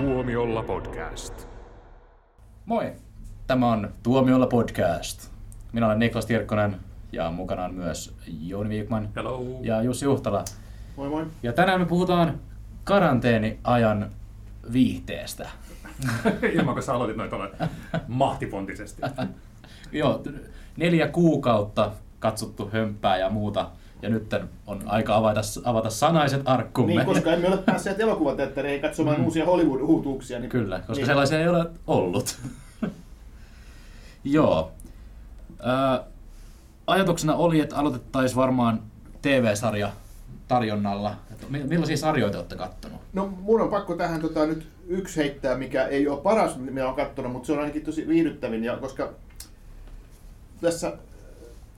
Tuomiolla podcast. Moi! Tämä on Tuomiolla podcast. Minä olen Niklas Tirkkonen ja mukana on myös Jouni Viikman Hello. ja Jussi Huhtala. Moi moi. Ja tänään me puhutaan karanteeniajan viihteestä. Ilman, kun sä aloitit noin tuolla mahtipontisesti. Joo, neljä kuukautta katsottu hömpää ja muuta. Ja nyt on aika avata, avata sanaiset arkkumme. Niin, koska emme ole päässeet elokuvateattereihin katsomaan Mm. uusia Hollywood-uutuuksia. Niin... Kyllä, koska niin. sellaisia ei ole ollut. Joo. Ö, ajatuksena oli, että aloitettaisiin varmaan TV-sarja tarjonnalla. Millaisia sarjoja te olette kattonut? No mun on pakko tähän tota, nyt yksi heittää, mikä ei ole paras, mitä olen katsonut, mutta se on ainakin tosi viihdyttävin, ja koska tässä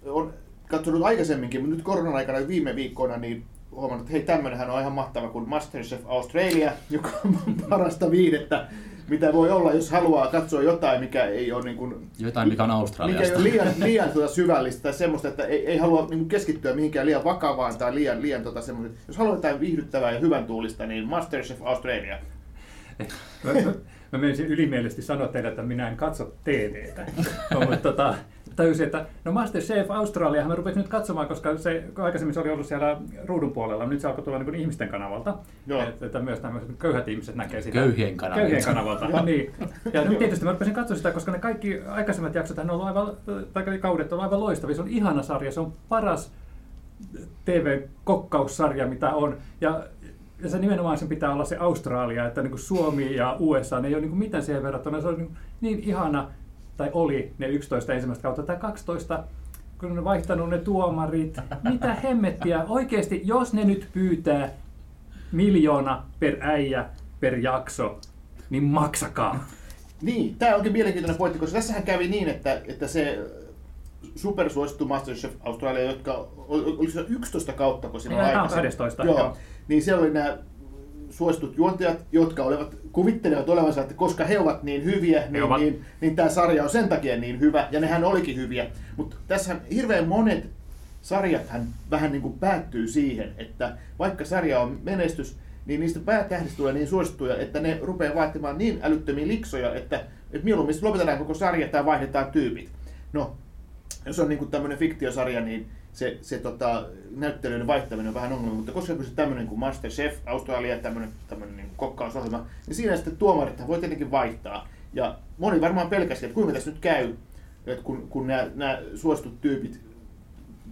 on katsonut aikaisemminkin, mutta nyt koronan aikana viime viikkoina, niin huomannut, että hei tämmönenhän on ihan mahtava kuin Masterchef Australia, joka on parasta viihdettä, mitä voi olla, jos haluaa katsoa jotain, mikä ei ole niin kuin Jotain, mikä on mikä Australiasta. ole liian, liian tuota syvällistä tai semmoista, että ei, ei halua niin keskittyä mihinkään liian vakavaan tai liian, liian tota semmoista. Jos haluaa jotain viihdyttävää ja hyvän tuulista, niin Masterchef Australia. Mä, menisin ylimielisesti sanoa teille, että minä en katso TVtä. No, mutta tota, tajusin, että no Masterchef Australiahan mä rupesin nyt katsomaan, koska se aikaisemmin se oli ollut siellä ruudun puolella, nyt se alkoi tulla niin ihmisten kanavalta. Joo. Että, että myös tämmöiset köyhät ihmiset näkee sitä. Köyhien kanavalta. Köyhien kanavalta, niin. Ja nyt tietysti mä rupesin katsoa sitä, koska ne kaikki aikaisemmat jaksot on ollut aivan, tai kaudet on aivan loistavia. Se on ihana sarja, se on paras TV-kokkaussarja, mitä on. Ja, ja se nimenomaan sen pitää olla se Australia, että niin kuin Suomi ja USA, ne ei ole niin kuin mitään siihen verrattuna. Se on niin, niin ihana, tai oli ne 11 ensimmäistä kautta, tai 12, kun on vaihtanut ne tuomarit. Mitä hemmettiä? Oikeasti, jos ne nyt pyytää miljoona per äijä per jakso, niin maksakaa. Niin, tämä onkin mielenkiintoinen pointti, koska tässähän kävi niin, että, että se supersuosittu Masterchef Australia, jotka ol- oliko se 11 kautta, kun siinä on aikaisemmin. 12, joo. joo. Niin siellä oli nämä suositut juontajat, jotka olivat, kuvittelevat olevansa, että koska he ovat niin hyviä, niin, ovat. niin, niin tämä sarja on sen takia niin hyvä, ja nehän olikin hyviä. Mutta tässä hirveän monet sarjathan vähän niin kuin päättyy siihen, että vaikka sarja on menestys, niin niistä päätähdistä tulee niin suosittuja, että ne rupeaa vaatimaan niin älyttömiä liksoja, että, että mieluummin lopetetaan koko sarja tai vaihdetaan tyypit. No, jos on niin tämmöinen fiktiosarja, niin se, se tota, näyttelyiden vaihtaminen on vähän ongelma, mutta koska kyse tämmöinen kuin Masterchef, Australia, tämmöinen, tämmöinen niin kokkausohjelma, niin siinä sitten tuomarit voi tietenkin vaihtaa. Ja moni varmaan pelkäsi, että kuinka tässä nyt käy, että kun, kun nämä, nämä suositut tyypit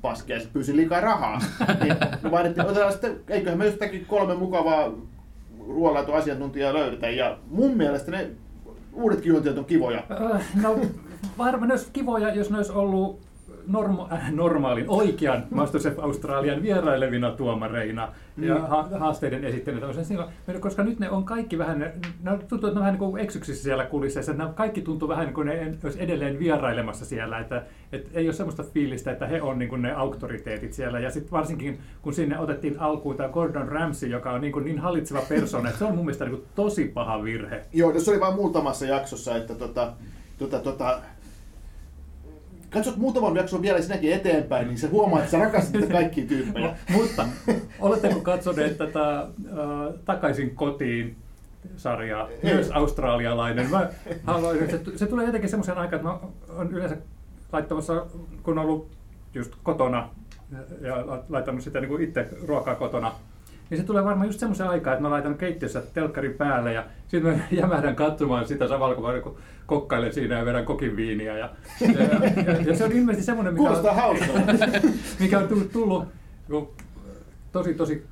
paskiaiset pyysi liikaa rahaa, niin me vaihdettiin, otetaan sitten, eiköhän me jostakin kolme mukavaa ruoanlaito asiantuntijaa löydetä. Ja mun mielestä ne uudetkin juontajat on kivoja. Äh, No varmaan ne olisi kivoja, jos ne olisi ollut norma- äh, normaalin, oikean Masterchef Australian vierailevina tuomareina ja Mm. ha- haasteiden esittelyä. Koska nyt ne on kaikki vähän, ne, ne tuntuu, että ne on vähän niin kuin eksyksissä siellä kulisseissa. Ne kaikki tuntuu vähän niin kuin ne olisi edelleen vierailemassa siellä. Että, että ei ole semmoista fiilistä, että he on niin, kuin ne auktoriteetit siellä. Ja sitten varsinkin, kun sinne otettiin alkuun tämä Gordon Ramsay, joka on niin, kuin niin hallitseva persona, että se on mun mielestä niin kuin tosi paha virhe. Joo, tässä oli vain muutamassa jaksossa, että tota, tota, tota, katsot muutaman jakson vielä sinäkin eteenpäin, niin se huomaa, että sä rakastat niitä kaikkia tyyppejä. Mutta oletteko katsoneet tätä äh, Takaisin kotiin sarjaa, Ei. myös australialainen. Mä haluaisin, se, se tulee jotenkin semmoisen aikaan, että mä oon yleensä laittamassa, kun on ollut just kotona ja laittanut sitä niin kuin itse ruokaa kotona, niin se tulee varmaan just semmoisen aikaan, että mä laitan keittiössä telkkarin päälle ja sitten mä jämähdän katsomaan sitä samalla, kun mä niin kuin kokkailen siinä ja vedän kokin viiniä. Ja, ja, ja, ja se on ilmeisesti semmoinen, mikä on, mikä on tullut, tullut tosi tosi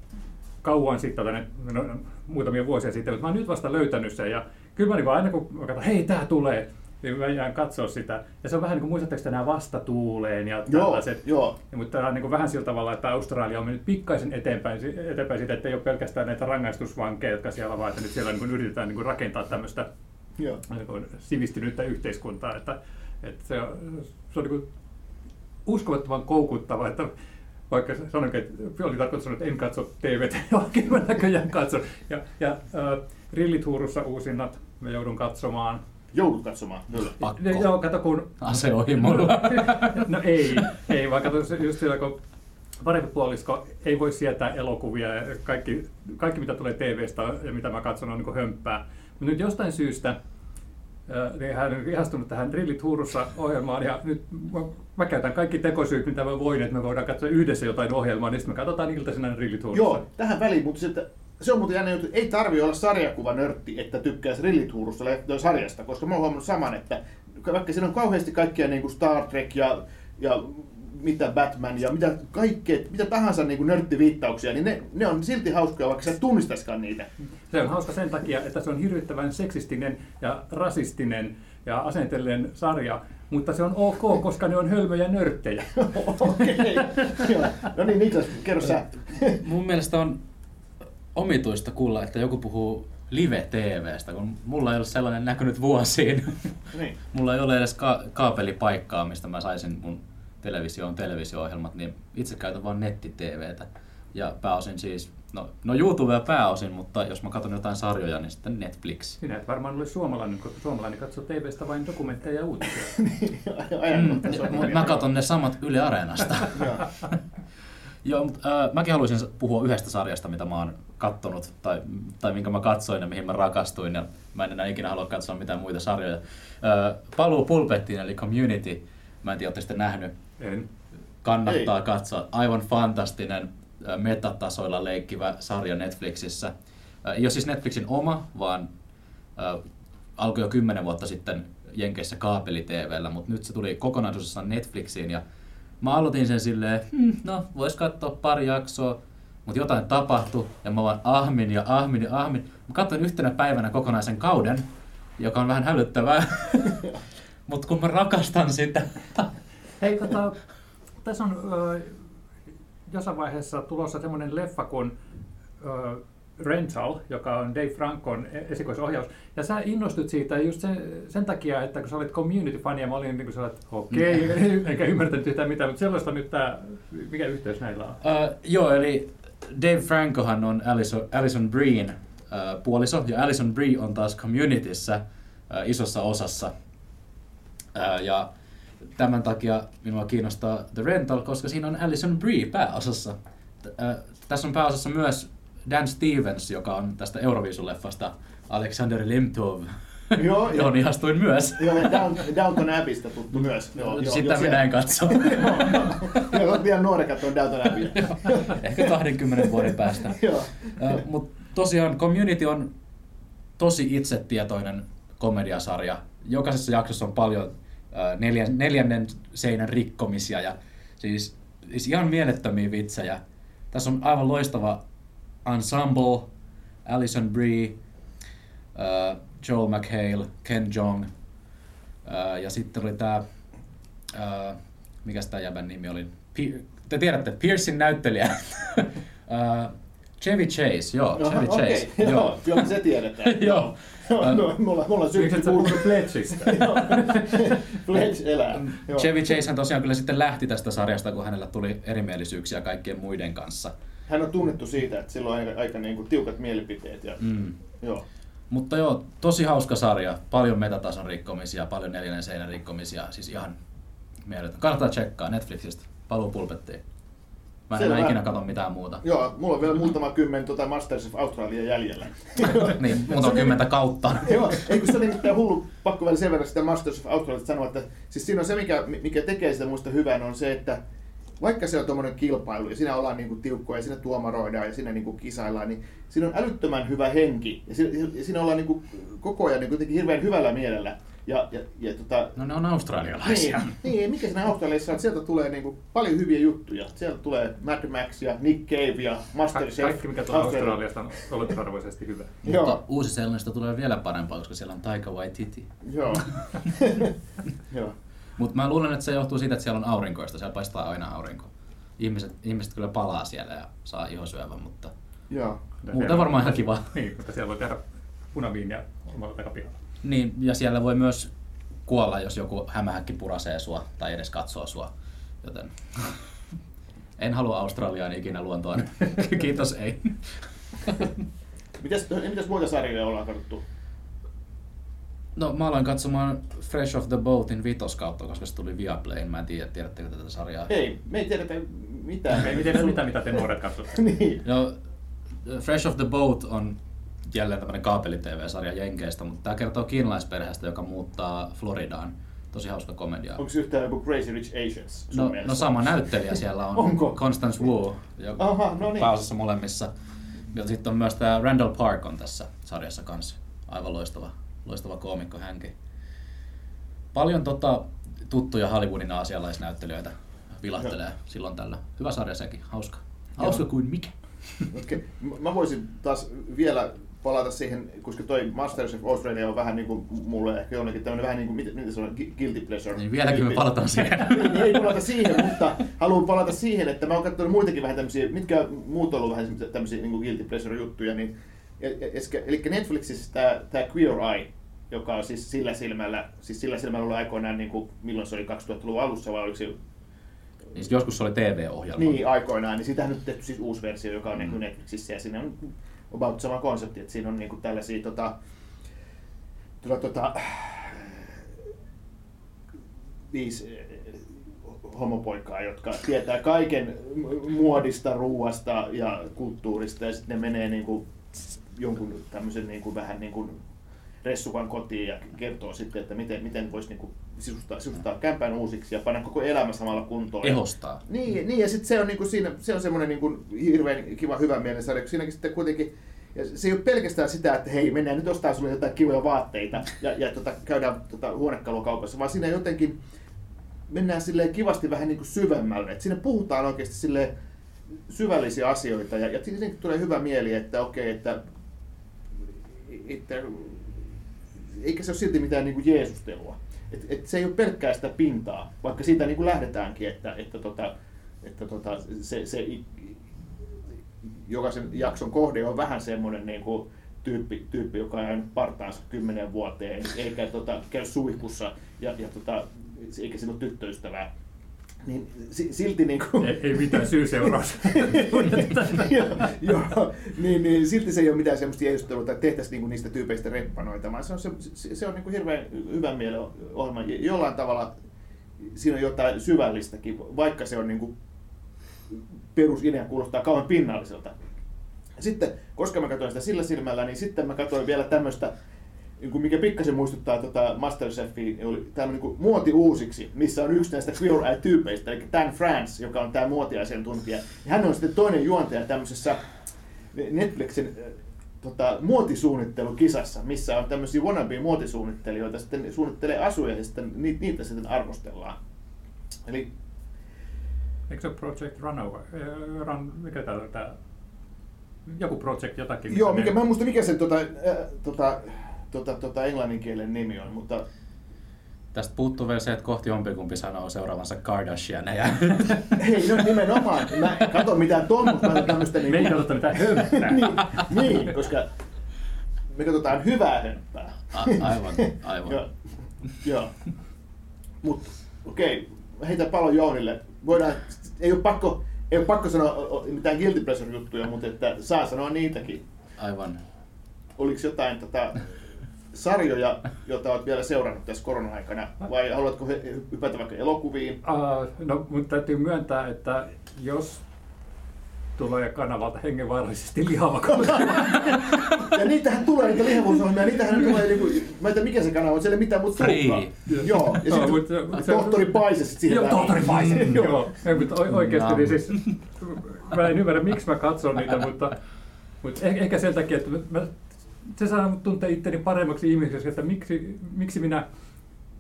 kauan sitten, tänne, no, muutamia vuosia sitten, mutta mä oon nyt vasta löytänyt sen ja kyllä mä niin aina kun mä katson, hei tää tulee, niin mä jään katsoa sitä. Ja se on vähän niin kuin, muistatteko te nämä vastatuuleen ja Joo, tällaiset. joo. Ja, mutta tämä on niin kuin vähän sillä tavalla, että Australia on mennyt pikkaisen eteenpäin, eteenpäin siitä, että ei ole pelkästään näitä rangaistusvankeja, jotka siellä vaan, että nyt siellä niin kuin yritetään niin kuin rakentaa tämmöistä Joo. niin kuin sivistynyttä yhteiskuntaa. Että, että se on, se on niin kuin uskomattoman koukuttava, että vaikka sanoinkin, että oli tarkoitus sanoa, että en katso TVtä, joo, kyllä mä näköjään katson. Ja, ja äh, Rillit huurussa uusinnat mä joudun katsomaan. Joudut katsomaan, kyllä. Pakko. Joo, kato kun... Ase ohi mulla. no ei, ei, vaan kato just siellä, kun parempi puolisko ei voi sietää elokuvia ja kaikki, kaikki mitä tulee TVstä ja mitä mä katson on niin hömppää. Mutta nyt jostain syystä äh, niin hän on ihastunut tähän Rillit huurussa ohjelmaan ja nyt mä, mä käytän kaikki tekosyyt, mitä mä voin, että me voidaan katsoa yhdessä jotain ohjelmaa, niin sitten me katsotaan iltaisinä Rillit huurussa. Joo, tähän väliin, mutta sitten se on muuten jännä juttu, ei tarvi olla sarjakuvanörtti, että tykkäisi Rillithuurusta sarjasta, koska mä oon huomannut saman, että vaikka siinä on kauheasti kaikkia niin kuin Star Trek ja, ja mitä Batman ja mitä kaikkea, mitä tahansa niin kuin nörttiviittauksia, niin ne, ne on silti hauskoja, vaikka sä tunnistaisikaan niitä. Se on hauska sen takia, että se on hirvittävän seksistinen ja rasistinen ja asenteellinen sarja, mutta se on ok, koska ne on hölmöjä nörttejä. Okei. Okay. No niin, Niklas, kerro sä. Mun mielestä on omituista kuulla, että joku puhuu live-TVstä, kun mulla ei ole sellainen näkynyt vuosiin. Niin. mulla ei ole edes ka- kaapelipaikkaa, mistä mä saisin mun televisioon televisio-ohjelmat, niin itse käytän vain netti-TVtä. Ja pääosin siis, no, no YouTubea pääosin, mutta jos mä katson jotain sarjoja, niin sitten Netflix. Sinä et varmaan ole suomalainen, koska suomalainen katsoo TVstä vain dokumentteja ja uutisia. niin, mm, mä katson ne samat Yle Areenasta. Joo, mutta äh, mäkin haluaisin puhua yhdestä sarjasta, mitä mä oon kattonut, tai, tai minkä mä katsoin ja mihin mä rakastuin, ja mä en enää ikinä halua katsoa mitään muita sarjoja. Paluu pulpettiin, eli Community, mä en tiedä, sitten nähnyt. En. Kannattaa Ei. katsoa. Aivan fantastinen metatasoilla leikkivä sarja Netflixissä. Ei ole siis Netflixin oma, vaan äh, alkoi jo kymmenen vuotta sitten Jenkeissä kaapeli-TVllä, mutta nyt se tuli kokonaisuudessaan Netflixiin ja mä aloitin sen silleen, hmm, no vois katsoa pari jaksoa, mutta jotain tapahtui ja mä vaan ahmin ja ahmin ja ahmin. Mä katsoin yhtenä päivänä kokonaisen kauden, joka on vähän hälyttävää, mutta kun mä rakastan sitä. Hei, tota, tässä on ö, jossain vaiheessa tulossa semmoinen leffa kuin ö, Rental, joka on Dave Frankon e- esikoisohjaus. Ja sä innostut siitä just sen, sen takia, että kun sä olit community-fani ja mä olin niin kuin sellainen, että okei, okay, mm. enkä ymmärtänyt yhtään mitään, mutta sellaista nyt tämä, mikä yhteys näillä on? Uh, joo, eli Dave Frankohan on Alison, Alison Breen uh, puoliso, ja Alison Brie on taas communityssä uh, isossa osassa. Uh, ja tämän takia minua kiinnostaa The Rental, koska siinä on Alison Brie pääosassa. Uh, tässä on pääosassa myös Dan Stevens, joka on tästä Euroviisuleffasta Alexander Lemtov, joo, johon ihastuin myös. Joo, Downton Abbeystä tuttu myös. Joo, Sitä joo, minä en katso. joo, olet vielä nuori katsoa Downton Abbey. Ehkä 20 vuoden päästä. joo. Mutta tosiaan Community on tosi itsetietoinen komediasarja. Jokaisessa jaksossa on paljon neljän, neljännen seinän rikkomisia ja siis, siis ihan mielettömiä vitsejä. Tässä on aivan loistava ensemble, Alison Brie, uh, Joel McHale, Ken Jong, ja sitten oli tämä, mikä tämä jäbän nimi oli? Te tiedätte, Piercein näyttelijä. Chevy Chase, joo, Chevy okay, Chase. joo, joo, kyllä se tiedetään. joo. No, no, mulla, mulla on syyksi puhunut Fletchistä. Fletch elää. Chevy Chase tosiaan kyllä sitten lähti tästä sarjasta, kun hänellä tuli erimielisyyksiä kaikkien muiden kanssa hän on tunnettu siitä, että sillä on aika, aika niin kuin tiukat mielipiteet. Ja, mm. joo. Mutta joo, tosi hauska sarja. Paljon metatason rikkomisia, paljon neljännen seinän rikkomisia. Siis ihan mieletön. Kannattaa tsekkaa Netflixistä. Paluu pulpettiin. Mä en enää ikinä katso mitään muuta. Joo, mulla on vielä muutama kymmen tuota Masters of Australia jäljellä. niin, muutama kymmentä kautta. Joo, ei kun se nimittäin hullu, pakko vielä sen verran sitä Masters of Australia sanoa, että siis siinä on se, mikä, mikä tekee sitä muista hyvän, on se, että vaikka se on tuommoinen kilpailu ja siinä ollaan niin kuin tiukkoja ja siinä tuomaroidaan ja siinä niin kuin kisaillaan, niin siinä on älyttömän hyvä henki ja siinä, ja siinä ollaan niin kuin koko ajan niin kuin hirveän hyvällä mielellä. Ja, ja, ja tota, no ne on australialaisia. Niin, niin mikä siinä Australiassa on, sieltä tulee niin kuin paljon hyviä juttuja. Sieltä tulee Mad Max ja Nick Cave ja Masterchef. Ka- kaikki mikä tulee Australiasta on oletusarvoisesti hyvä. Mutta uusi sellaista tulee vielä parempaa, koska siellä on Taika Waititi. Joo. Joo. Mutta mä luulen, että se johtuu siitä, että siellä on aurinkoista, siellä paistaa aina aurinko. Ihmiset, ihmiset kyllä palaa siellä ja saa ihosyövän, mutta Joo. muuten varmaan ihan kiva. Niin, mutta siellä voi tehdä punaviiniä omalla takapihalla. Niin, ja siellä voi myös kuolla, jos joku hämähäkki purasee sua tai edes katsoo sua. Joten en halua Australiaan ikinä luontoon. Kiitos, ei. mitäs, mitäs muita sarjoja ollaan katsottu? No mä aloin katsomaan Fresh of the Boatin vitoskautta, koska se tuli Viaplayin. Mä en tiedä, tiedättekö tätä sarjaa? Ei, me ei tiedetä mitään. Ei tiedä mitä, mitä te nuoret katsotte. niin. No, Fresh of the Boat on jälleen tämmöinen kaapeli-tv-sarja Jenkeistä, mutta tämä kertoo kiinalaisperheestä, joka muuttaa Floridaan. Tosi hauska komedia. Onko yhtään joku Crazy Rich Asians sun No, mielestä? no sama näyttelijä siellä on. Onko? Constance Wu, joka Aha, no niin. pääosassa molemmissa. Ja sitten on myös tämä Randall Park on tässä sarjassa kanssa. Aivan loistava, loistava koomikko hänkin. Paljon tota, tuttuja Hollywoodin aasialaisnäyttelijöitä vilahtelee silloin tällä. Hyvä sarja sekin, hauska. Hauska kuin mikä. Okay. Mä voisin taas vielä palata siihen, koska toi Masters of Australia on vähän niin kuin mulle ehkä jonnekin tämmöinen vähän niin kuin, miten, miten se on, gu- guilty pleasure. Niin vieläkin me palataan siihen. Niin, ei palata siihen, mutta haluan palata siihen, että mä oon katsonut muitakin vähän tämmöisiä, mitkä muut on ollut vähän tämmöisiä niin kuin guilty pleasure juttuja, niin ja- eskä- eli Netflixissä tämä, tämä Queer Eye, joka on siis sillä silmällä, siis sillä silmällä ollut aikoinaan, niin kuin, milloin se oli 2000-luvun alussa vai oliko se Niin joskus se oli TV-ohjelma. niin, aikoinaan, niin siitähän nyt tehty siis uusi versio, joka on mm. niin Netflixissä, ja siinä on about sama konsepti, että siinä on niin kuin tällaisia tota, tota, tota, viisi eh, homopoikaa, jotka tietää kaiken mu- muodista, ruuasta ja kulttuurista, ja sitten ne menee niin kuin jonkun tämmöisen niin kuin vähän niin kuin ressukan kotiin ja kertoo sitten, että miten, miten voisi niin kuin sisustaa, sisustaa kämpän uusiksi ja panna koko elämä samalla kuntoon. Ehostaa. Niin, niin ja sitten se on niinku siinä, se on semmoinen niinku hirveän kiva hyvä kun siinäkin sitten kuitenkin ja se ei ole pelkästään sitä, että hei, mennään nyt ostaa sulle jotain kivoja vaatteita ja, ja tota, käydään tota, huonekalukaupassa, vaan siinä jotenkin mennään silleen kivasti vähän niin kuin syvemmälle. Et siinä puhutaan oikeasti silleen syvällisiä asioita ja, ja siinä tulee hyvä mieli, että okei, että, että eikä se ole silti mitään niin kuin jeesustelua. Et, et se ei ole pelkkää sitä pintaa, vaikka siitä niin kuin lähdetäänkin, että, että, tota, että tota, se, se jokaisen jakson kohde on vähän semmoinen niin kuin tyyppi, tyyppi, joka on jäänyt partaansa kymmenen vuoteen, eikä tota, käy suihkussa ja, ja tota, eikä sillä ole tyttöystävää. Niin si- silti niin kuin, Ei, ei mitään syy-seuraus. joo, joo, niin, niin silti se ei ole mitään semmoista jeesuttelua, että tehtäisiin niinku niistä tyypeistä reppanoita, vaan se on, se, se, on niinku hirveän hyvän mielen ohjelma. Jollain tavalla siinä on jotain syvällistäkin, vaikka se on niinku perusidea kuulostaa kauan pinnalliselta. Sitten, koska mä katsoin sitä sillä silmällä, niin sitten mä katsoin vielä tämmöistä, niin mikä pikkasen muistuttaa tota Masterchefia, oli tämmöinen niin muoti uusiksi, missä on yksi näistä Queer Eye-tyypeistä, eli Dan France, joka on tämä muotiasiantuntija. Ja hän on sitten toinen juontaja tämmöisessä Netflixin äh, tota, muotisuunnittelukisassa, missä on tämmöisiä wannabe muotisuunnittelijoita, sitten suunnittelee asuja ja sitten niitä, niitä sitten arvostellaan. Eli Eikö se ole Project Runover? Eh, Run, mikä tää on tää? Joku Project jotakin. Joo, mikä, ne- mä en muista mikä sen tota, äh, tota, tota, tota englanninkielen nimi on, mutta Tästä puuttuu vielä se, että kohti jompikumpi sanoo seuraavansa Kardashianeja. hei, no nimenomaan, mä en katso mitään tuommoista, mä tämmöistä Me ei niinku, katsota mitään hömppää. niin, niin, koska me katsotaan hyvää hömppää. A- aivan, aivan. joo, joo. Mutta okei, heitä pallo Jounille. Voidaan, ei ole pakko, ei ole pakko sanoa mitään guilty pleasure juttuja, mutta että saa sanoa niitäkin. aivan. Oliko jotain tota, sarjoja, joita olet vielä seurannut tässä korona-aikana, vai haluatko hy- hypätä vaikka elokuviin? Uh, no, mun täytyy myöntää, että jos tulee kanavalta hengenvaarallisesti lihava Ja niitähän tulee, niitä lihavuusohjelmia, niitähän tulee, niinku, mä en tiedä mikä se kanava on, siellä ei mitään muuta Free. Joo, ja No, sitten mutta se- tohtori Paise sit siihen Joo, tohtori Paise. Joo. Ei, mutta oikeasti niin siis, mä en ymmärrä miksi mä katson niitä, mutta, mutta ehkä, ehkä sen takia, että mä, se saa tuntea itteni paremmaksi ihmiseksi, että miksi, miksi minä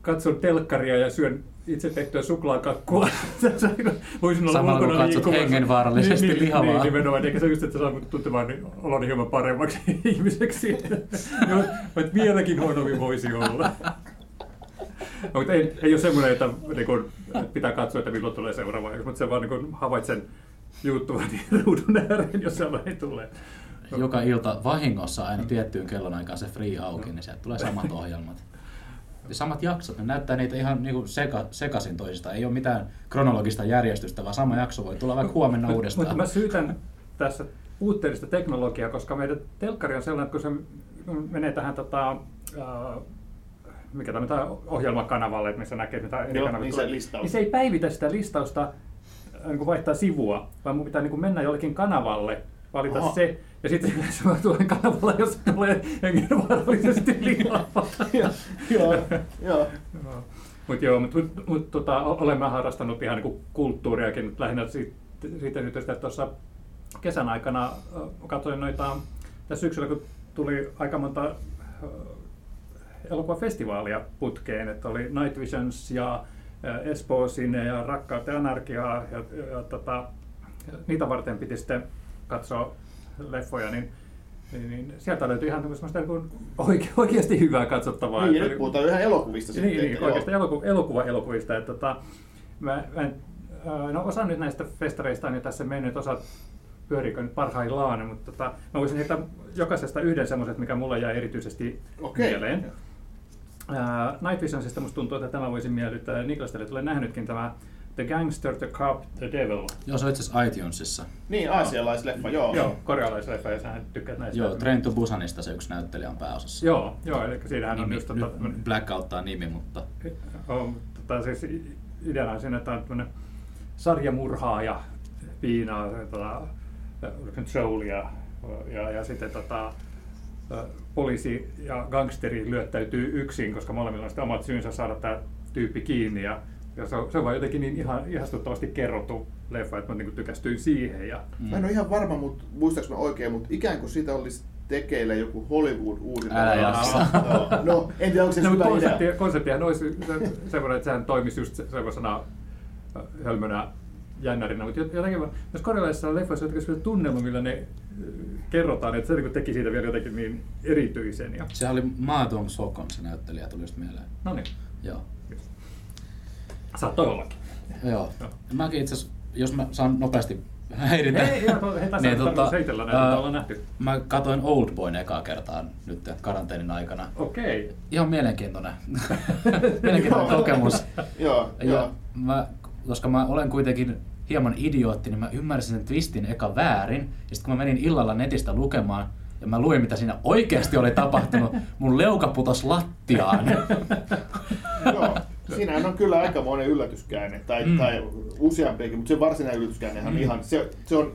katson telkkaria ja syön itse tehtyä suklaakakkua. Voisin olla Samalla kun katsot liikkumassa. hengenvaarallisesti niin, lihavaa. Niin, nimenomaan, eikä se just, että saa mut tuntemaan niin oloni hieman paremmaksi ihmiseksi. Joo, Mutta vieläkin huonommin voisi olla. Mutta ei, ei ole semmoinen, että, niin kun, että pitää katsoa, että milloin tulee seuraava mutta se vaan niin kun havaitsen juuttuvani ruudun ääreen, jos sellainen tulee. Joka ilta vahingossa aina tiettyyn kellonaikaan se free auki, niin sieltä tulee samat ohjelmat. Ja samat jaksot, ne näyttää niitä ihan niinku seka, sekaisin toisistaan. Ei ole mitään kronologista järjestystä, vaan sama jakso voi tulla vaikka huomenna Mutta uudestaan. mä syytän tässä puutteellista teknologiaa, koska meidän telkkari on sellainen, että kun se menee tähän tota, äh, mikä tämä tämä ohjelmakanavalle, että missä näkee mitä eri Joo, kanavat niin se. Niin se ei päivitä sitä listausta äh, niin kuin vaihtaa sivua, vaan mun pitää niin kuin mennä jollekin kanavalle, valita Aha. se, ja sitten se tulee kanavalle, jos tulee hengenvaarallisesti lihaa. Joo, joo. Mutta joo, mutta mut, mut, tota, olen mä harrastanut ihan niinku kulttuuriakin, mutta lähinnä siitä, siitä nyt, että tuossa kesän aikana katsoin noita, tässä syksyllä kun tuli aika monta elokuvafestivaalia putkeen, että oli Night Visions ja Espoo Cine ja Rakkautta ja Anarkiaa ja, ja tota, niitä varten piti sitten katsoa leffoja, niin niin, niin sieltä löytyi ihan semmoista niin oike, oikeasti hyvää katsottavaa. Niin, Että nyt puhutaan ihan elokuvista sitten. niin, niin että oikeastaan joo. eloku, elokuva-elokuvista. Että, tota, mä, mä en, no, osa nyt näistä festareista on jo tässä mennyt, osa pyöriikö nyt parhaillaan, mutta tota, mä voisin heittää jokaisesta yhden semmoisen, mikä mulle jäi erityisesti Okei. mieleen. Ää, Night Visionsista musta tuntuu, että tämä voisi miellyttää. Niklas, teille tulee nähnytkin tämä The Gangster, The Cop, The Devil. Joo, se on itse asiassa iTunesissa. Niin, aasialaisleffa, joo. Joo, korealaisleffa, ja sä tykkäät näistä. Joo, Train to Busanista se yksi näyttelijä on pääosassa. Joo, joo, eli siinähän on Nimi, just tota, nyt blackouttaa nimi, mutta on, tota, siis ideana on siinä, että on tämmöinen sarjamurhaaja piinaa tota, Soulia ja, ja sitten tota, poliisi ja gangsteri lyöttäytyy yksin, koska molemmilla on sitten omat syynsä saada tämä tyyppi kiinni. Ja, ja se, on, se on vaan jotenkin niin ihan, ihastuttavasti kerrottu leffa, että mä niin tykästyin siihen. Ja, Mä en ole ihan varma, mutta muistaaks mä oikein, mutta ikään kuin siitä olisi tekeillä joku Hollywood uusi. Älä jaksa. Joo. No, en tiedä, onko se No, hyvä idea. konsepti, konseptihan olisi se- semmoinen, että sehän toimisi just se- semmoisena äh, hölmönä jännärinä, mutta jotenkin, jos korealaisissa leffoissa on jotenkin tunnelma, millä ne äh, kerrotaan, että se niin teki siitä vielä jotenkin niin erityisen. Ja, sehän oli Ma Dong Sokon se näyttelijä, tuli just mieleen. no niin, Joo. Saattoi ollakin. Joo. Joo. Mäkin itse asiassa, jos mä saan nopeasti häiritä. Ei, ei, to- hei, tässä ei tarvitse heitellä näitä, ollaan nähty. Mä katoin Oldboyn ekaa kertaa nyt karanteenin aikana. Okei. Ihan mielenkiintoinen. mielenkiintoinen kokemus. Joo, Ja joo. mä, koska mä olen kuitenkin hieman idiootti, niin mä ymmärsin sen twistin eka väärin. Ja sitten kun mä menin illalla netistä lukemaan, ja mä luin, mitä siinä oikeasti oli tapahtunut, mun leuka putos lattiaan. Joo. Siinähän on kyllä aikamoinen yllätyskäänne, tai, Mm. tai useampiakin, mutta se varsinainen yllätyskäänne on Mm. ihan, se, se on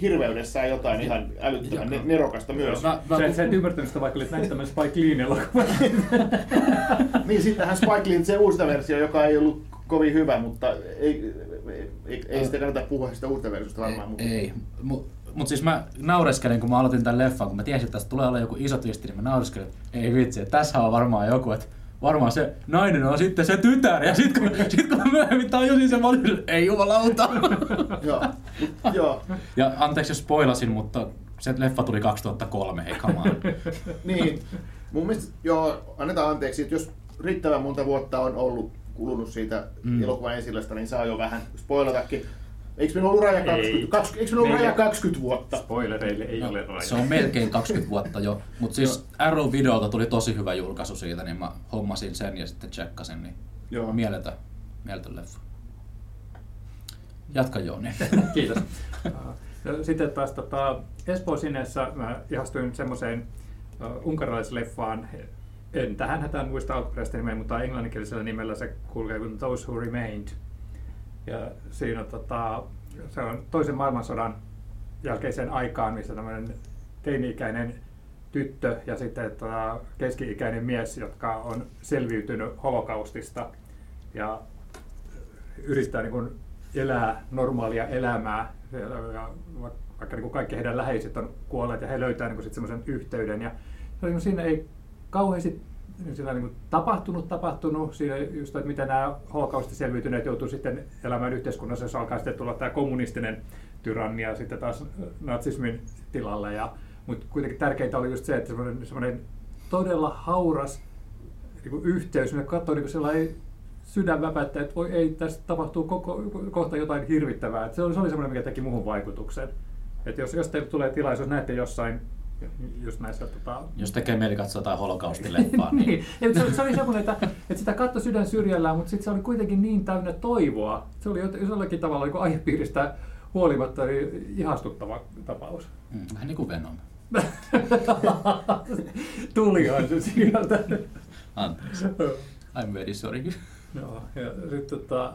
hirveydessään jotain ihan älyttömän ne, nerokasta myös. Mä, mä, Sä, sä et ymmärtänyt sitä, vaikka olit nähnyt tämän Spike Leein elokuvan. Niin sittenhän Spike Lee, se uusi versio, joka ei ollut kovin hyvä, mutta ei, ei, ei, ei sitä kannata puhua sitä uutta versiosta varmaan. mutta- Ei. Mutta mut siis mä naureskelin, kun mä aloitin tämän leffan, kun mä tiesin, että tästä tulee olla joku iso twisti, niin mä naureskelin, että ei vitsi, että tässä on varmaan joku, että varmaan se nainen on sitten se tytär. Ja sitten kun, sit kun mä myöhemmin tajusin sen, mä olin, ei jumalauta. Joo, joo. Ja anteeksi jos spoilasin, mutta se leffa tuli 2003, hei come on. Niin, mun mielestä joo, annetaan anteeksi, että jos riittävän monta vuotta on ollut kulunut siitä Mm. elokuvan ensilästä, niin saa jo vähän spoilatakin. Eikö meillä ollut raja Ei. 20, 20, eikö meillä ollut raja 20 vuotta? Spoilereille ei No, ole raja. se on melkein 20 vuotta jo, mutta siis Arrow-videolta tuli tosi hyvä julkaisu siitä, niin mä hommasin sen ja sitten tsekkasin, niin Joo. mieletön, mieletön leffa. Jatka Jouni. Kiitos. Ja Sitten taas tota, Espoo Sineessä mä ihastuin semmoiseen uh, unkarilaisleffaan, en tähän hätään muista alkuperäistä nimeä, mutta englanninkielisellä nimellä se kulkee kuin Those Who Remained. Ja siinä tota, se on toisen maailmansodan jälkeiseen aikaan, missä tämmöinen teini-ikäinen tyttö ja sitten tota, keski-ikäinen mies, jotka on selviytynyt holokaustista ja yrittää niin kuin elää normaalia elämää, ja, vaikka niin kuin kaikki heidän läheiset on kuolleet ja he löytää niin semmoisen yhteyden. Ja oli, niin siinä ei kauheasti siinä niin tapahtunut, tapahtunut, siinä just, että miten nämä holokaustin selviytyneet joutuu sitten elämään yhteiskunnassa, jos alkaa sitten tulla tämä kommunistinen tyrannia sitten taas natsismin tilalle. Ja, mutta kuitenkin tärkeintä oli just se, että semmoinen, semmoinen todella hauras niin kuin yhteys, ne katsoi niin sellainen sydän väpättä, että voi ei, tässä tapahtuu koko, kohta jotain hirvittävää. Et se oli, se oli semmoinen, mikä teki muhun vaikutuksen. Että jos, jos teille tulee tilaisuus, näette jossain just näissä tota, Jos tekee mieli katsoa jotain holokaustileffaa, niin niin. Mutta se, se oli semmoinen, että, että sitä katsoi sydän syrjällään, mutta sitten se oli kuitenkin niin täynnä toivoa. Se oli jollakin tavalla niin aihepiiristä huolimatta niin ihastuttava tapaus. mm, vähän niin kuin Venom. Tulihan se sieltä. Anteeksi. I'm very sorry. Joo, ja sitten tota,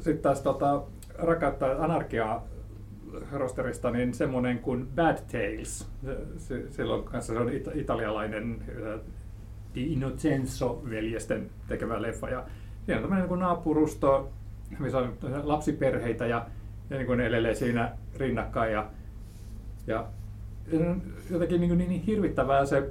sit taas tota, rakkautta anarkiaa rosterista, niin semmoinen kuin Bad Tales. Silloin kanssa se on it- italialainen Di Innocenzo-veljesten tekemä leffa. Ja siinä on tämmöinen niin naapurusto, missä on lapsiperheitä ja, ja niin kuin elelee siinä rinnakkain. Ja, ja jotenkin niin, niin hirvittävää se,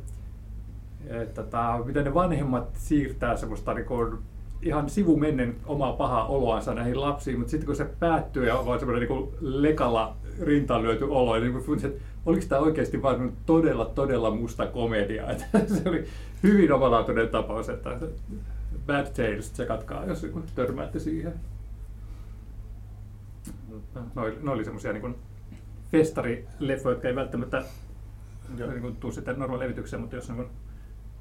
että tää, miten ne vanhemmat siirtää semmoista niin kuin, ihan sivumennen omaa pahaa oloansa näihin lapsiin, mutta sitten kun se päättyy ja on vaan semmoinen niin lekalla rintaan lyöty olo, niin kuin että oliko tämä oikeasti vain todella, todella musta komedia. Että se oli hyvin omalaatuinen tapaus, että Bad Tales, tsekatkaa, jos törmäätte siihen. No, ne oli semmoisia niin festarileffoja, jotka ei välttämättä niin kuin, tuu sitten normaalilevitykseen, mutta jos niin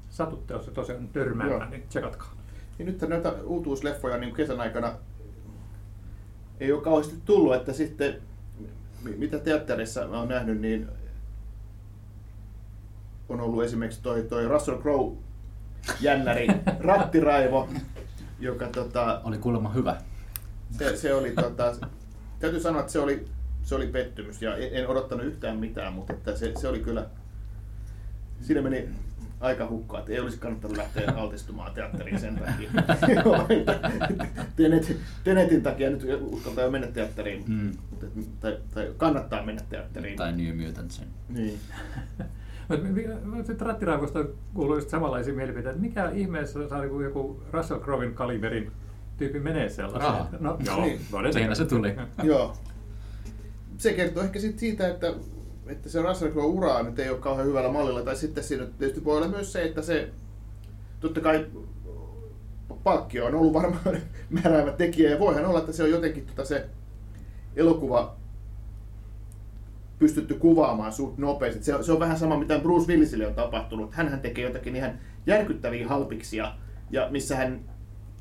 satutte jos se tosiaan törmäämään, Joo. niin tsekatkaa. Niin nyt näitä uutuusleffoja niin kesän aikana ei ole kauheasti tullut, että sitten mitä teatterissa mä oon nähnyt, niin on ollut esimerkiksi toi, toi Russell Crowe jännäri Rattiraivo, joka tota, oli kuulemma hyvä. Se, se oli, tota, täytyy sanoa, että se oli, se oli pettymys ja en, en odottanut yhtään mitään, mutta että se, se oli kyllä, siinä meni aika hukkaa, että ei olisi kannattanut lähteä altistumaan teatteriin sen takia. Tenet, Tenetin takia nyt uskaltaa jo mennä teatteriin, mm. mutta, tai, tai, kannattaa mennä teatteriin. Tai New Mutantsin. Niin. Sitten rattiraivosta kuuluu just samanlaisia mielipiteitä, että mikä ihmeessä saa joku, joku Russell Crowein kaliberin tyyppi menee sellaiseen. No, joo, niin. siinä se tuli. joo. Se kertoo ehkä sit siitä, että että se Russell Crowe ura nyt ei ole kauhean hyvällä mallilla, tai sitten siinä tietysti voi olla myös se, että se totta kai palkkio on ollut varmaan määräävä tekijä, ja voihan olla, että se on jotenkin tota se elokuva pystytty kuvaamaan suht nopeasti. Se, se on vähän sama, mitä Bruce Willisille on tapahtunut. Hänhän tekee jotakin ihan järkyttäviä halpiksia, ja missä hän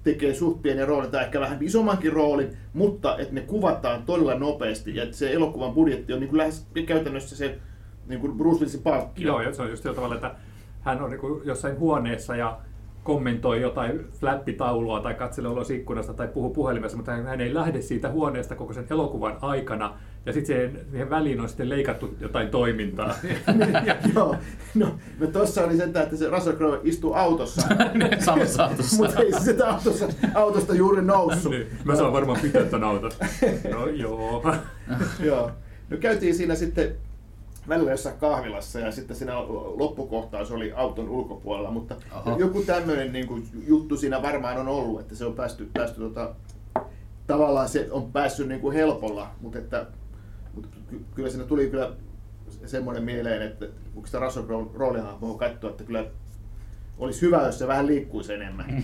tekee suht pienen roolin tai ehkä vähän isommankin roolin, mutta että ne kuvataan todella nopeasti ja että se elokuvan budjetti on niin kuin lähes käytännössä se niin kuin Bruce Willisin palkkio. Joo, se on just sillä tavalla, että hän on niin kuin jossain huoneessa ja kommentoi jotain flappitaulua tai katselee ulos ikkunasta tai puhuu puhelimessa, mutta hän ei lähde siitä huoneesta koko sen elokuvan aikana. Ja sitten siihen väliin on sitten leikattu jotain toimintaa. Joo, no, no tossa oli sentään, että se Russell Crowe istuu autossa. Niin, samassa autossa. mutta ei se sitä autosta, autosta juuri noussut. niin, mä saan varmaan pitää tämän auton. No joo. joo. No käytiin siinä sitten välillä jossain kahvilassa ja sitten siinä loppukohtaus oli auton ulkopuolella, mutta Aha. joku tämmöinen niin kuin, juttu siinä varmaan on ollut, että se on päästy, päästy tota, tavallaan se on päässyt niin kuin helpolla, mutta, että, mutta kyllä siinä tuli kyllä semmoinen mieleen, että kun sitä Russell roolia voi katsoa, että kyllä olisi hyvä, jos se vähän liikkuisi enemmän.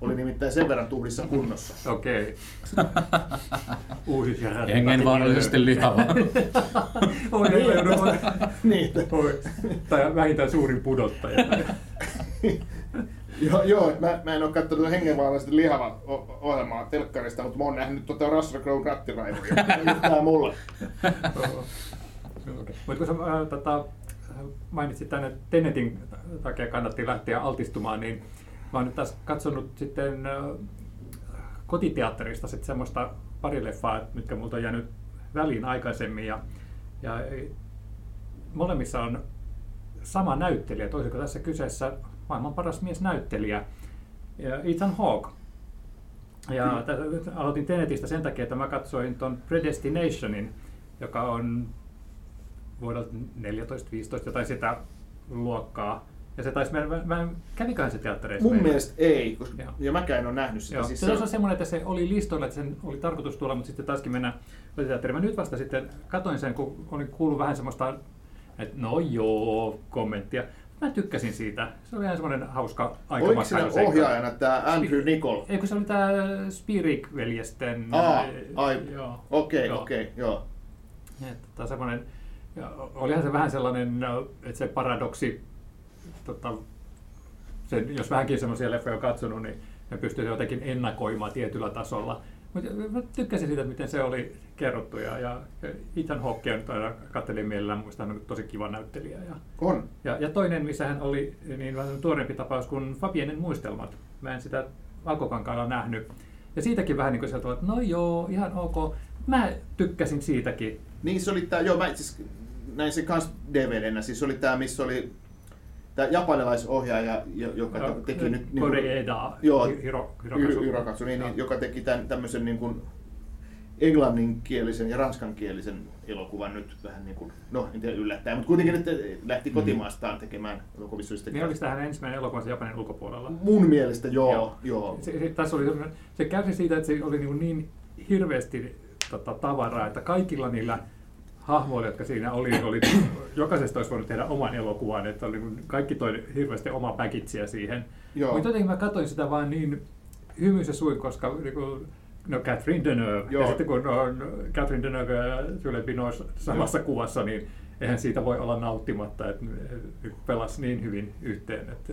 Oli nimittäin sen verran tuhdissa kunnossa. Okei. Uusi Hengenvaarallisesti lihava. oi, niin, oi, niin. Tai vähintään suurin pudottaja. Joo, joo mä, mä en ole katsonut hengenvaarallisesti lihavan ohjelmaa telkkarista, mutta mä oon nähnyt tuota Russell Crowe rattiraivoja. Tämä mulle. Mutta kun sä äh, tota, mainitsit tänne, että Tenetin takia kannatti lähteä altistumaan, niin Mä oon nyt taas katsonut sitten kotiteatterista sitten semmoista pari leffaa, mitkä multa on jäänyt väliin aikaisemmin. Ja, ja molemmissa on sama näyttelijä, toisiko tässä kyseessä maailman paras mies näyttelijä, Ethan Hawke. Ja mm. aloitin Tenetistä sen takia, että mä katsoin tuon Predestinationin, joka on vuodelta 14-15 jotain sitä luokkaa. Ja se taisi mennä, mä, käviköhän se teattereissa? Mun meillä? mielestä ei, koska, Joo. ja mäkään en ole nähnyt sitä. Joo. Siis se, on semmoinen, että se oli listoilla, että sen oli tarkoitus tulla, mutta sitten taaskin mennä teatteriin. Mä nyt vasta sitten katoin sen, kun olin kuullut vähän semmoista, että no joo, kommenttia. Mä tykkäsin siitä. Se oli ihan semmoinen hauska aikamatkailu. Oliko ohjaajana tämä Andrew Nicol? Eikö se oli tämä Spirik-veljesten... Aa, ai, okei, okei, joo. Tämä semmoinen, olihan se vähän sellainen, että se paradoksi tota, sen, jos vähänkin semmoisia leffoja on katsonut, niin ne pystyy jotenkin ennakoimaan tietyllä tasolla. Mutta mä tykkäsin siitä, miten se oli kerrottu. Ja, ja Ethan Hawke nyt aina katselin mielellään, muista hän on tosi kiva näyttelijä. Ja, On. ja, ja toinen, missä hän oli niin vähän tuorempi tapaus kuin Fabienen muistelmat. Mä en sitä Valkokankaalla nähnyt. Ja siitäkin vähän niin kuin sieltä, että no joo, ihan ok. Mä tykkäsin siitäkin. Niin se oli tää, joo mä itse näin se kans DVDnä, siis oli tää, missä oli tää japanilaisohjaaja, jo- joka teki nyt... niin kuin- Joo, Hirokatsu, niin, niin, joka teki tämän tämmöisen niin kuin englanninkielisen ja ranskankielisen elokuvan nyt vähän niin kuin, no en tiedä yllättäen, mutta kuitenkin nyt lähti kotimaastaan tekemään elokuvissa. Niin oliko tämä hänen ensimmäinen elokuvansa Japanin ulkopuolella? Mun mielestä joo, Joo. joo. Se, se, tässä oli se kärsi siitä, että se oli niin, niin hirveästi tota, tavaraa, että kaikilla niillä hahmoilla, jotka siinä oli, oli jokaisesta olisi voinut tehdä oman elokuvan, että oli, niin kaikki toi hirveästi oma päkitsiä siihen. Joo. Mutta jotenkin mä katsoin sitä vaan niin hymyssä ja suin, koska niin kuin, no Catherine Deneuve, Joo. ja sitten kun on Catherine Deneuve ja Juliette Binoche samassa kuvassa, niin eihän siitä voi olla nauttimatta, että ne pelasi niin hyvin yhteen, että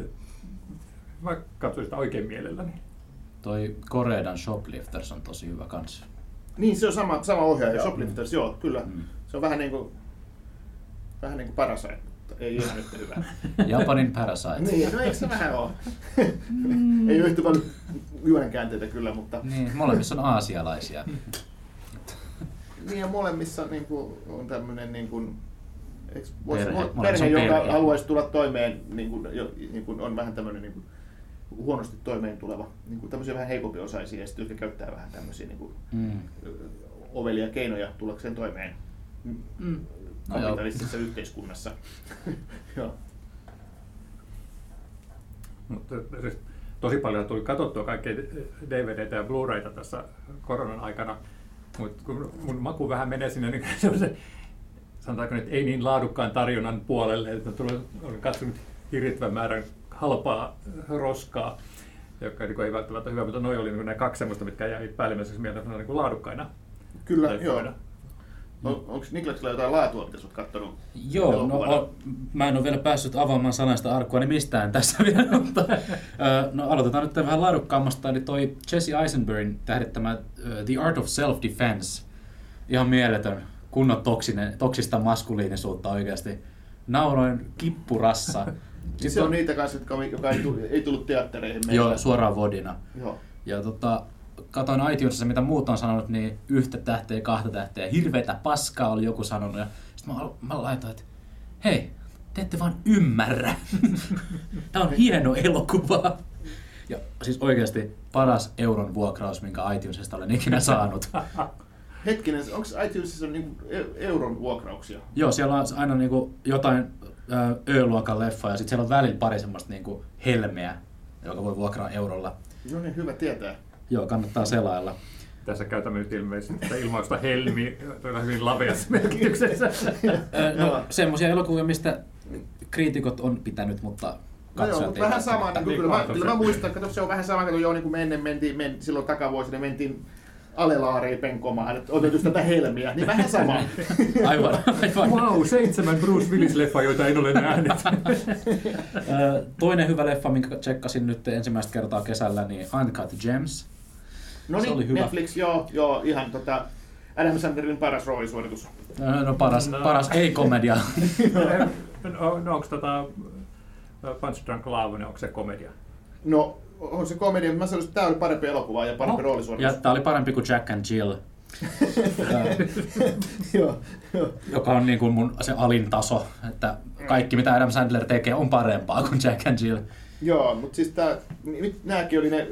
mä katsoin sitä oikein mielelläni. Toi Koreedan Shoplifters on tosi hyvä kans. Niin se on sama, sama ohjaaja, Joo. Shoplifters, joo, kyllä. Mm. Se on vähän niin kuin, vähän niin kuin Parasite, mutta ei ihan yhtä hyvä. Japanin Parasite. niin, no eikö se vähän ole? ei ole yhtä paljon juonen käänteitä kyllä, mutta Niin, molemmissa on aasialaisia. niin ja molemmissa niin kuin, on tämmöinen niin kuin, vois, Perhe, perhe, joka perhe. haluaisi tulla toimeen, niin kuin, jo, niin kuin on vähän tämmöinen niin kuin, huonosti toimeen tuleva, niin kuin tämmöisiä vähän heikompi osaisia, ja sitten jotka käyttää vähän tämmöisiä niin kuin, Mm. ovelia keinoja tullakseen toimeen Mm. No joo. kapitalistisessa yhteiskunnassa. joo. Mutta siis tosi paljon tuli katsottua kaikkea DVDtä ja Blu-rayta tässä koronan aikana, mutta kun mun maku vähän menee sinne niin semmoisen, sanotaanko nyt ei niin laadukkaan tarjonnan puolelle, että olen katsonut hirvittävän määrän halpaa roskaa, joka niin ei välttämättä hyvä, mutta noi oli niin nämä kaksi semmoista, mitkä jäi päällimmäiseksi mieleen niin laadukkaina. Kyllä, joo. On, onko Niklaksella jotain laatua, mitä sä oot kattonut? Joo, no, o, mä en ole vielä päässyt avaamaan sanaista arkua, niin mistään tässä vielä, mutta no, aloitetaan nyt vähän laadukkaammasta, eli toi Jesse Eisenbergin tähdittämä ö, The Art of Self-Defense, ihan mieletön, kunnon toksinen, toksista maskuliinisuutta oikeasti. Nauroin kippurassa. Siis se on niitä kanssa, jotka, joka ei tullut, ei tullut teattereihin meillä. Joo, suoraan vodina. Joo. Ja tota, katoin iTunesissa, mitä muut on sanonut, niin yhtä tähteä, kahta tähteä, hirveätä paskaa oli joku sanonut. Ja sitten mä, mä laitoin, että hei, te ette vaan ymmärrä. Tämä on hieno elokuva. Ja siis oikeasti paras euron vuokraus, minkä iTunesista olen ikinä saanut. Hetkinen, onko iTunesissa niinku euron vuokrauksia? Joo, siellä on aina niinku jotain Ö-luokan leffa ja sitten siellä on välillä pari semmoista niinku helmeä, joka voi vuokraa eurolla. No niin, hyvä tietää. Joo, kannattaa selailla. Tässä käytämme nyt ilmeisesti ilmausta helmi todella hyvin laveassa merkityksessä. No, semmoisia elokuvia, mistä kriitikot on pitänyt, mutta No joo, katsojat mutta vähän sama, niin kuin, Niin, kyllä, mä, kyllä mä muistan, että se on vähän sama, kun joo, niin kuin me ennen mentiin, men, silloin takavuosina mentiin alelaariin penkomaan, että otetus tätä helmiä, niin vähän sama. Aivan, aivan. Wow, seitsemän Bruce Willis-leffaa, joita en ole nähnyt. Toinen hyvä leffa, minkä tsekkasin nyt ensimmäistä kertaa kesällä, niin Uncut Gems. No niin, hyvä. Netflix, joo, joo, ihan tota, Adam Sandlerin paras roolisuoritus. Ö, No paras, No. paras ei-komedia. no, no onko tota Punch Drunk Love, niin onko se komedia? No, on se komedia, mutta mä sanoisin, että tämä oli parempi elokuva ja parempi Oh. roolisuoritus. Ja tää oli parempi kuin Jack and Jill, joka on niin kuin mun se alin taso. Että kaikki mitä Adam Sandler tekee on parempaa kuin Jack and Jill. Joo, mutta siis tää, nyt nääkin oli ne,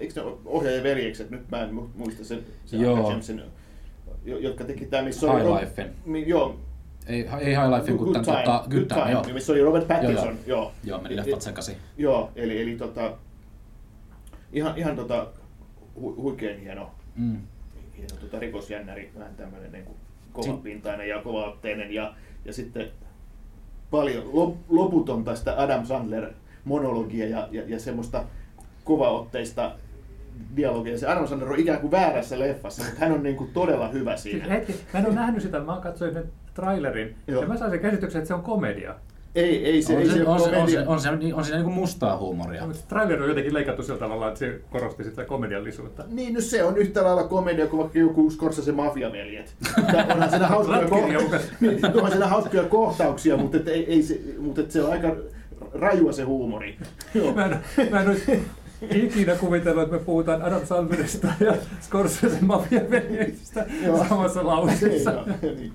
eikö ne ohjaajien veljekset, nyt mä en mu- muista sen, sen Joo. Jo- jotka teki tää, missä oli... High Lifein. Mi- Joo, Ei, ei High Life, kun tämän, Time, tota, Good Time, joo. missä oli Robert Pattinson, Joo, joo. Joo, meni leffat sekaisin. Joo, eli, eli tota, ihan, ihan tota, hu, huikean hieno, Mm. hieno tota, rikosjännäri, vähän tämmöinen niin kuin kovapintainen ja kovaotteinen ja, ja sitten paljon lop, loputonta sitä Adam Sandler monologia ja, ja, ja semmoista kovaotteista dialogia. Se Adam Sandler on ikään kuin väärässä leffassa, mutta hän on niin kuin todella hyvä Siis siinä. hetki, mä en ole nähnyt sitä, mä katsoin sen trailerin Joo. ja mä sain sen käsityksen, että se on komedia. Ei, ei se, on, ei se, se, on, se, on, se, komedia. on, se, on siinä niinku mustaa huumoria. Mutta traileri on jotenkin leikattu sillä tavalla, että se korosti sitä komediallisuutta. Niin, no se on yhtä lailla komedia kuin vaikka joku Scorsese mafiaveljet. Onhan siinä hauskoja, ko- niin, onhan siinä hauskoja kohtauksia, mutta, et ei, ei se, mutta et se on aika rajua se huumori. Joo. Mä en, mä en olisi ikinä kuvitellut, että me puhutaan Adam Sandlerista ja Scorsese mafiaveljeksistä Joo. samassa lauseessa. niin.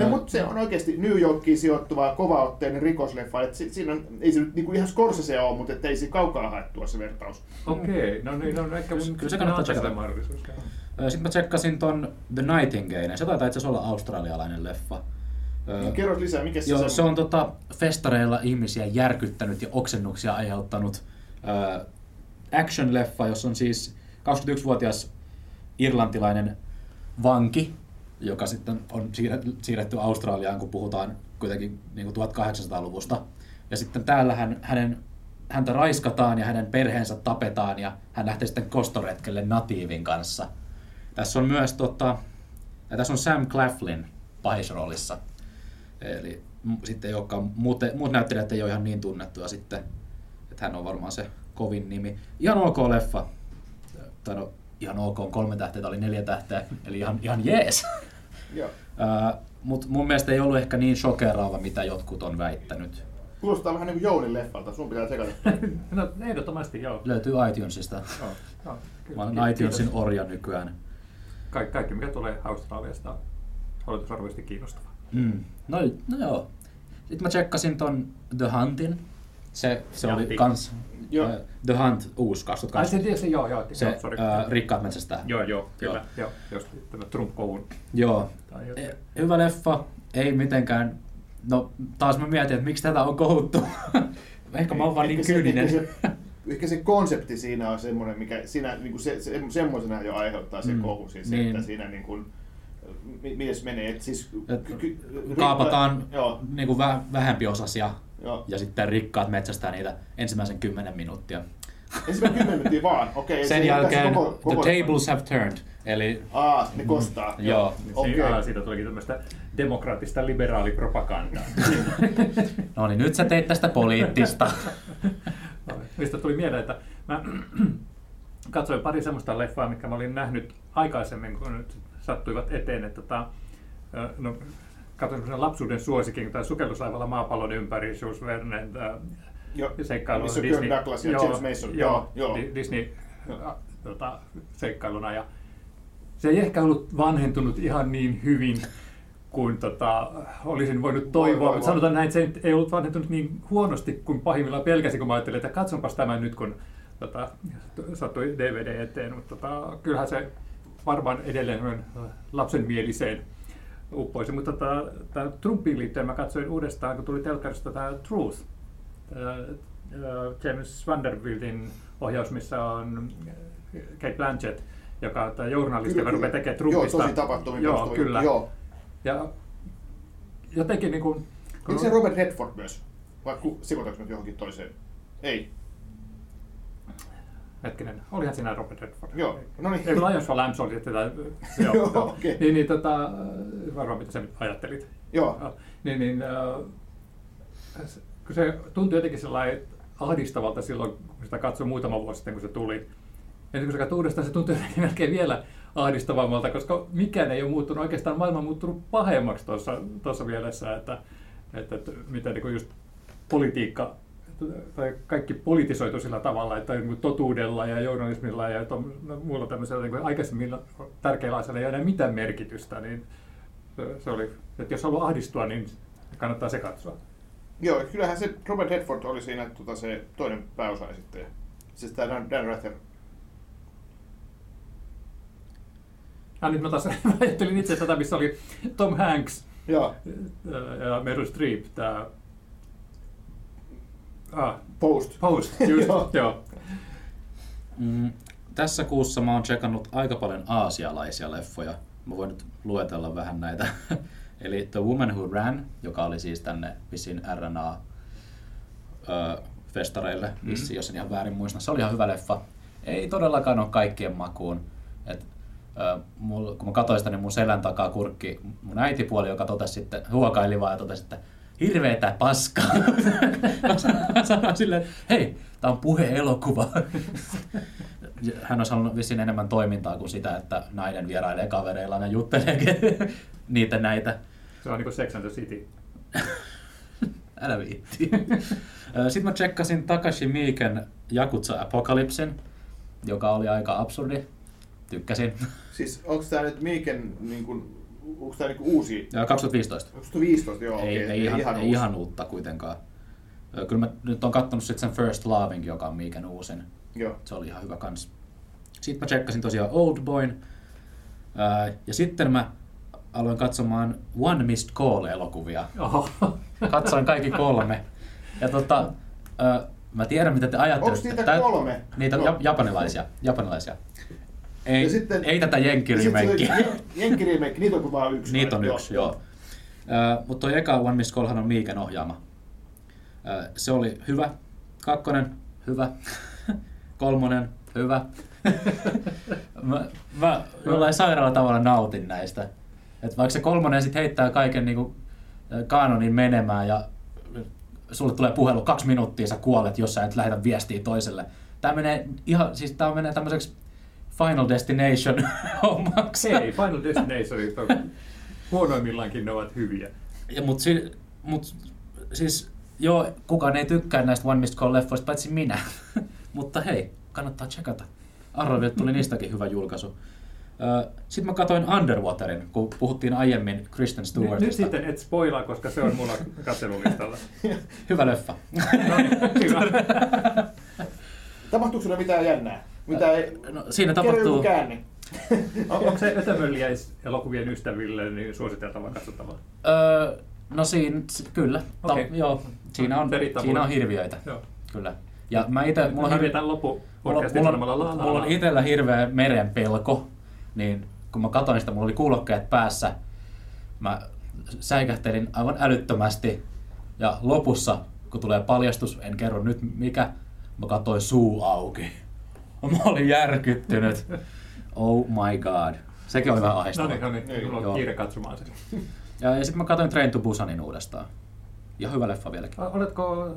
No, mutta se on oikeasti New Yorkiin sijoittuva kovaotteinen rikosleffa. Et si- siinä on, ei se nyt niinku ihan Scorsese ole, mutta et ei se kaukaa haettua se vertaus. Okei, no niin, no ehkä mun Kyllä se kannattaa sitä mahdollisuus. Sitten mä tsekkasin ton The Nightingale. Se taitaa itse asiassa olla australialainen leffa. Niin, kerro lisää, mikä se, Joo, se on tota, festareilla ihmisiä järkyttänyt ja oksennuksia aiheuttanut ö, action-leffa, jossa on siis 21-vuotias irlantilainen vanki, joka sitten on siirretty, Australiaan, kun puhutaan kuitenkin niin kuin 1800-luvusta. Ja sitten täällä hän, hänen, häntä raiskataan ja hänen perheensä tapetaan ja hän lähtee sitten kostoretkelle natiivin kanssa. Tässä on myös tota, ja tässä on Sam Claflin pahisroolissa. Eli sitten ei olekaan, muut, muut näyttelijät ei ole ihan niin tunnettuja sitten, että hän on varmaan se kovin nimi. Ihan ok leffa. Tai no, ihan ok, on kolme tähteä, tää oli neljä tähteä, eli ihan, ihan jees. Joo. Mutta mun mielestä ei ollut ehkä niin shokeraava, mitä jotkut on väittänyt. Kuulostaa vähän niin kuin Jounin leffalta, sun pitää tsekata. No ehdottomasti joo. Löytyy iTunesista. joo, joo kyllä. Mä olen iTunesin orja nykyään. Kaikki, kaikki, mikä tulee Australiasta, on oletusarvoisesti kiinnostavaa. Mm. No, no joo. Sitten mä tsekkasin ton The Huntin. Se, se oli kans Joo. äh, The Hunt uusi Ai 2008. se tietysti, joo, joo. Se joo, sorry. äh, rikkaat metsästä. Joo, joo, kyllä. Joo. Joo. Jos tämä Trump-kovun Joo. tai jotain. E- Hyvä leffa, ei mitenkään. No taas mä mietin, että miksi tätä on kohuttu. Ehkä mä oon vaan niin kyyninen. Ehkä se, ehkä se konsepti siinä on semmoinen, mikä siinä, niin kuin se, se, semmoisena jo aiheuttaa sen Mm. kohun. Siis se, Niin. että siinä niin kuin, mi- miten se menee, että siis... Et ky- ky- Kaapataan Joo, niin kuin vä- vähempiosaisia joo. ja sitten rikkaat metsästää niitä ensimmäisen kymmenen minuuttia. Ensimmäinen kymmenen minuuttia vaan, okei. se Sen jälkeen koko- koko- The tables have turned. Eli Aa, ne kostaa. Joo. Okei. Okay. Aa, siitä tulikin tämmöistä demokraattista liberaalipropagandaa. no niin, nyt sä teit tästä poliittista. Mistä tuli mieleen, että mä katsoin pari semmoista leffaa, mikä mä olin nähnyt aikaisemmin, kun nyt sattuivat eteen. Että tota, no, katsoin lapsuuden suosikin, tämä sukelluslaivalla maapallon ympäri, Jules Verne, Joo. seikkailu Missä Kirk Douglas ja James Mason. Joo, Joo, joo. Di- Disney Joo. ä, tota, seikkailuna. Ja se ei ehkä ollut vanhentunut ihan niin hyvin kuin tota, olisin voinut toivoa, voi, mutta voi. sanotaan näin, että se ei ollut vanhentunut niin huonosti kuin pahimmillaan pelkäsin, kun mä ajattelin, että katsonpas tämän nyt, kun tota, sattui DVD eteen, mutta tota, kyllähän se varmaan edelleen on lapsenmieliseen uppoisi. Mutta tota, tämä Trumpiin liittyen mä katsoin uudestaan, kun tuli telkkarista tämä Truth, Tää, ää, James Vanderbiltin ohjaus, missä on Kate Blanchett, joka tämä journalisti, joka rupeaa tekemään Trumpista. Joo, tosi tapahtumiin Joo, kyllä. Joo. Ja jotenkin niin kuin, Eikö se Robert Redford myös? Vai sekoitaanko nyt johonkin toiseen? Ei. Hetkinen, olihan siinä Robert Redford. Joo, no niin. Ei, Lions for Lambs oli tätä, joo, Joo, joo. okei. Niin, niin tota, varmaan mitä sä nyt ajattelit. Joo. Joo, Niin, niin äh, se- kun se tuntui jotenkin sellainen ahdistavalta silloin, kun sitä katsoi muutama vuosi sitten, kun se tuli. Ja sitten kun se katsoi uudestaan, se tuntui jotenkin melkein vielä ahdistavammalta, koska mikään ei ole muuttunut. Oikeastaan maailma on muuttunut pahemmaksi tuossa, tuossa mielessä, että, että, että miten niin just politiikka tai kaikki politisoitu sillä tavalla, että niin totuudella ja journalismilla ja tom, no, muulla tämmöisellä niin aikaisemmin tärkeillä asioilla ei ole enää mitään merkitystä, niin se- oli, että jos haluaa ahdistua, niin kannattaa se katsoa. Joo, kyllähän se Robert Redford oli siinä tota, se toinen pääosaesittäjä. Siis tämä Dan, Dan Rather. Ja nyt mä taas ajattelin itse tätä, missä oli Tom Hanks Joo. ja Meryl Streep, tämä ah, Post. Post, just, Joo. joo. Mm, tässä kuussa mä oon tsekannut aika paljon aasialaisia leffoja. Mä voin nyt luetella vähän näitä. Eli The Woman Who Ran, joka oli siis tänne vissiin RNA ö, festareille, vissi, jos en ihan väärin muista. Se oli ihan hyvä leffa. Ei todellakaan ole kaikkien makuun. Et, ö, mul, kun mä katsoin sitä, niin mun selän takaa kurkki mun äitipuoli, joka totesi sitten, huokaili vaan ja totesi, että hirveetä paskaa. Mä sanoin silleen, että hei, tää on puhe-elokuva. Hän olisi halunnut vissiin enemmän toimintaa kuin sitä, että nainen vierailee kavereillaan ja juttelee niitä näitä. Se on niinku Sex and the City. Älä viitti. Sitten mä tsekkasin Takashi Miiken Jakutsa Apocalypsen, joka oli aika absurdi. Tykkäsin. Siis onko tämä nyt Miiken, niin kuin, onko tämä niin uusi? Ja 2015. Onko 15? Joo, ei, okei. ei, ihan, ei uusi. ihan uutta kuitenkaan. Kyllä mä nyt on kattonut sit sen First Loving, joka on Miiken uusin. Joo. Se oli ihan hyvä kans. Sitten mä tsekkasin tosiaan Old Boyn. Ja sitten mä aloin katsomaan One Missed Call-elokuvia. Oho. Katsoin kaikki kolme. Ja tota, mä tiedän mitä te ajattelette. Onks niitä kolme? Niitä ja, japanilaisia. japanilaisia. Ei, Ja sitten- ei tätä Ja sit jenkkirimeikkiä. se Jen- Jenkki-remake, niitä on vaan yksi. Niitä on yksi, joo. Mutta tuo eka One Miss Callhan on Miiken ohjaama. Ö, se oli hyvä. Kakkonen, hyvä. Kolmonen, hyvä. mä, mä jollain sairaalla tavalla nautin näistä. Et vaikka se kolmonen sit heittää kaiken niinku kanonin menemään ja sulle tulee puhelu kaksi minuuttia, sä kuolet, jos sä et lähetä viestiä toiselle. Tää menee ihan, siis tää menee tämmöiseksi Final Destination hommaksi. Ei, Final Destinationit on huonoimmillaankin ne ovat hyviä. Ja, mut, si, mut, siis, joo, kukaan ei tykkää näistä One Missed Call-leffoista, paitsi minä. Mutta hei, kannattaa checkata. Arrovilta tuli niistäkin hyvä julkaisu. Sitten mä katsoin Underwaterin, kun puhuttiin aiemmin Kristen Nyt, Stewartista. nyt sitten et spoilaa, koska se on mulla katselulistalla. Hyvä leffa. No niin, hyvä. Tapahtuuko sulla mitään jännää? Mitä ei... No, siinä tapahtuu... käänne. On, onko se Ötömölliäis-elokuvien ystäville niin suositeltava katsottava? Öö, no siinä, kyllä. Ta- Okei. joo, siinä on, siinä on hirviöitä. Joo. Kyllä. Ja mä ite, mulla Mä loppu Mulla, podcastin mulla, sanomalla la, on, la, mulla la. on itsellä hirveä meren pelko, niin kun mä katsoin sitä, mulla oli kuulokkeet päässä. Mä säikähtelin aivan älyttömästi. Ja lopussa, kun tulee paljastus, en kerro nyt mikä, mä katsoin suu auki. Mä olin järkyttynyt. Oh my god. Sekin oli vähän No ahdistavaa. niin, no niin, Niin, on kiire katsomaan sen. Ja, ja sitten mä katsoin Train to Busanin uudestaan. Ja hyvä leffa vieläkin. Oletko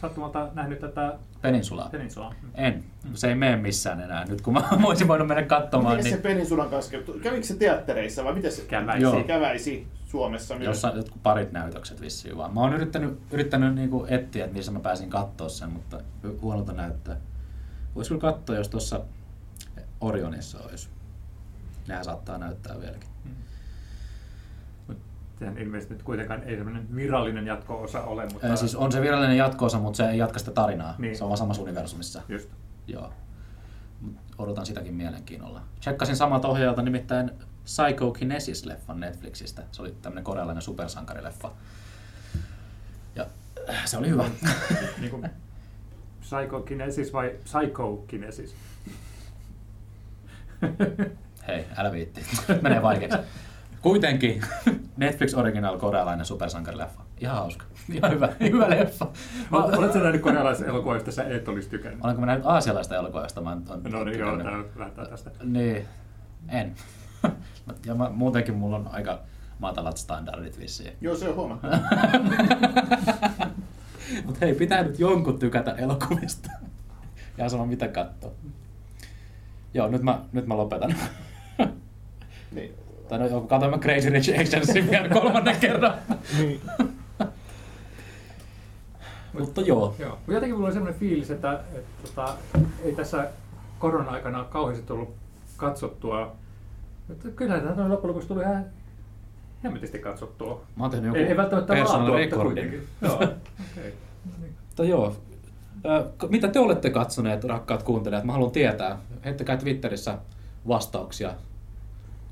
sattumalta nähnyt tätä Peninsulaa. Peninsulaa? En. Se ei mene missään enää. Nyt kun mä voisin voinut mennä katsomaan, Miten se niin Peninsulan kanssa kävi? Kävikö se teattereissa vai miten se Käväisi. Joo. käväisi Suomessa myös? jossain jotkut parit näytökset vissiin vaan. Mä oon yrittänyt, yrittänyt niinku etsiä, että missä mä pääsin katsoa sen, mutta huonolta näyttää. Voisi kyllä katsoa, jos tuossa Orionissa olisi. Nehän saattaa näyttää vieläkin. Sehän ilmeisesti nyt kuitenkaan ei semmoinen virallinen jatko-osa ole, mutta siis on se virallinen jatkoosa, mutta se ei jatka sitä tarinaa. Niin. Se on vaan samassa universumissa. just. Joo. Odotan sitäkin mielenkiinnolla. Tsekkasin samalta ohjaajalta nimittäin Psychokinesis-leffan Netflixistä. Se oli tämmönen korealainen supersankarileffa. Ja äh, se oli hyvä. Niin kuin psychokinesis vai psychokinesis? Hei, älä viitti. Menee vaikeaksi. Kuitenkin Netflix Original korealainen supersankarileffa. Ihan hauska. Ihan hyvä, hyvä leffa. Mä, Olet- Oletko nähnyt korealaisen elokuvan, josta sä et olisi tykännyt? Olenko mä nähnyt aasialaista elokuvasta? Mä en, No niin, joo, tää lähtee tästä. Niin, en. Ja mä, muutenkin mulla on aika matalat standardit vissiin. Joo, se on huomattu. Mutta hei, pitää nyt jonkun tykätä elokuvista. Ja sama mitä katsoo. Joo, nyt mä, nyt mä lopetan. niin. tai no, katsoin mä Crazy Rich Asiansin vielä kolmannen kerran. Niin. Mutta joo. Joo. Mutta jotenkin mulla oli sellainen fiilis, että, että tota, ei tässä korona-aikana kauheasti tullut katsottua. Mutta kyllä tämä loppujen lopuksi tuli ihan hemmetisti katsottua. Mä oon tehnyt joku Ei, ei välttämättä personal laatua, kuitenkin. Joo, okay. Mutta joo. Mitä te olette katsoneet, rakkaat kuuntelijat? Mä haluan tietää. Heittäkää Twitterissä vastauksia.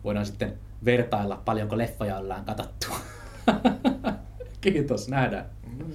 Voidaan sitten vertailla, paljonko leffoja ollaan katsottu. Kiitos, nähdään. Mm.